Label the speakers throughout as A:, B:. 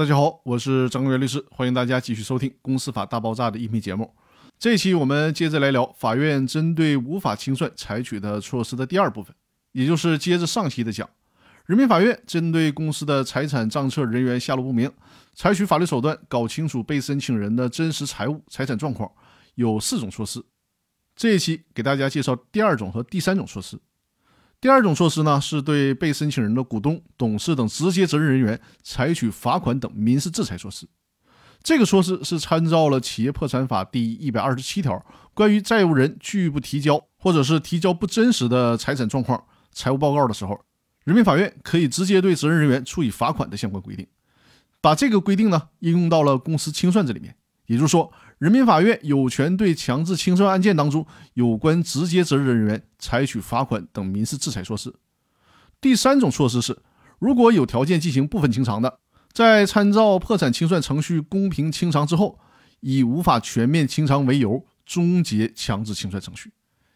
A: 大家好，我是张根元律师，欢迎大家继续收听《公司法大爆炸》的音频节目。这一期我们接着来聊法院针对无法清算采取的措施的第二部分，也就是接着上期的讲，人民法院针对公司的财产账册人员下落不明，采取法律手段搞清楚被申请人的真实财务财产状况，有四种措施。这一期给大家介绍第二种和第三种措施。第二种措施呢，是对被申请人的股东、董事等直接责任人员采取罚款等民事制裁措施。这个措施是参照了《企业破产法》第一百二十七条关于债务人拒不提交或者是提交不真实的财产状况、财务报告的时候，人民法院可以直接对责任人员处以罚款的相关规定。把这个规定呢应用到了公司清算这里面，也就是说。人民法院有权对强制清算案件当中有关直接责任人员采取罚款等民事制裁措施。第三种措施是，如果有条件进行部分清偿的，在参照破产清算程序公平清偿之后，以无法全面清偿为由终结强制清算程序。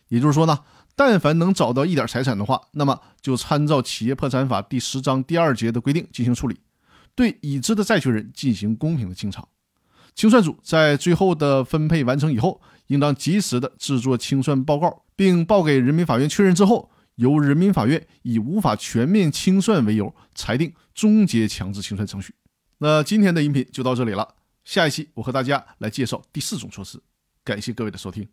A: 也就是说呢，但凡能找到一点财产的话，那么就参照企业破产法第十章第二节的规定进行处理，对已知的债权人进行公平的清偿。清算组在最后的分配完成以后，应当及时的制作清算报告，并报给人民法院确认之后，由人民法院以无法全面清算为由，裁定终结强制清算程序。那今天的音频就到这里了，下一期我和大家来介绍第四种措施。感谢各位的收听。